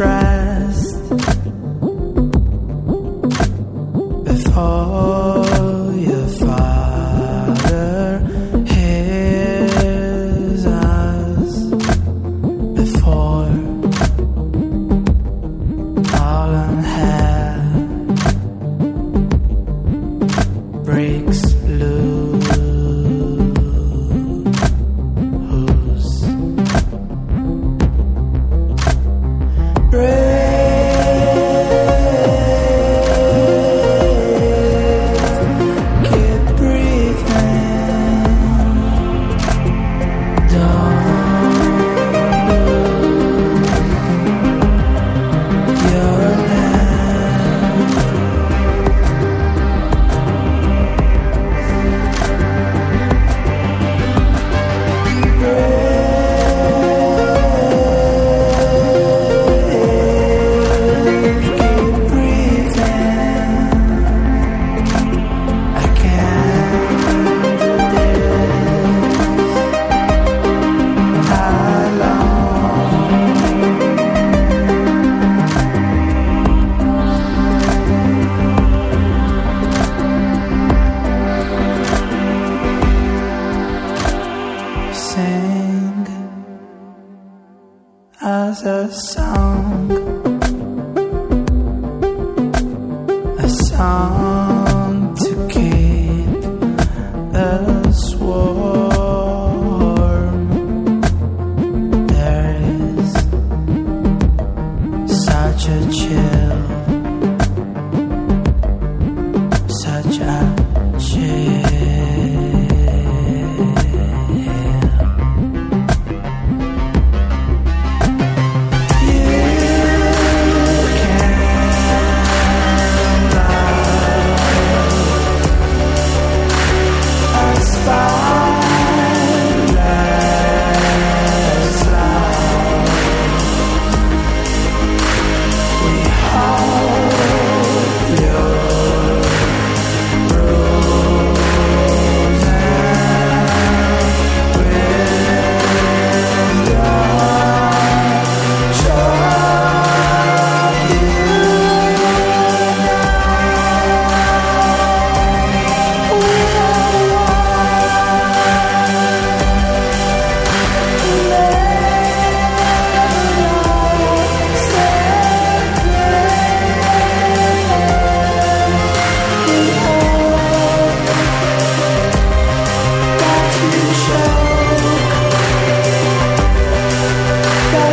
And as a song, a song to keep. There is such a chill,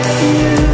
That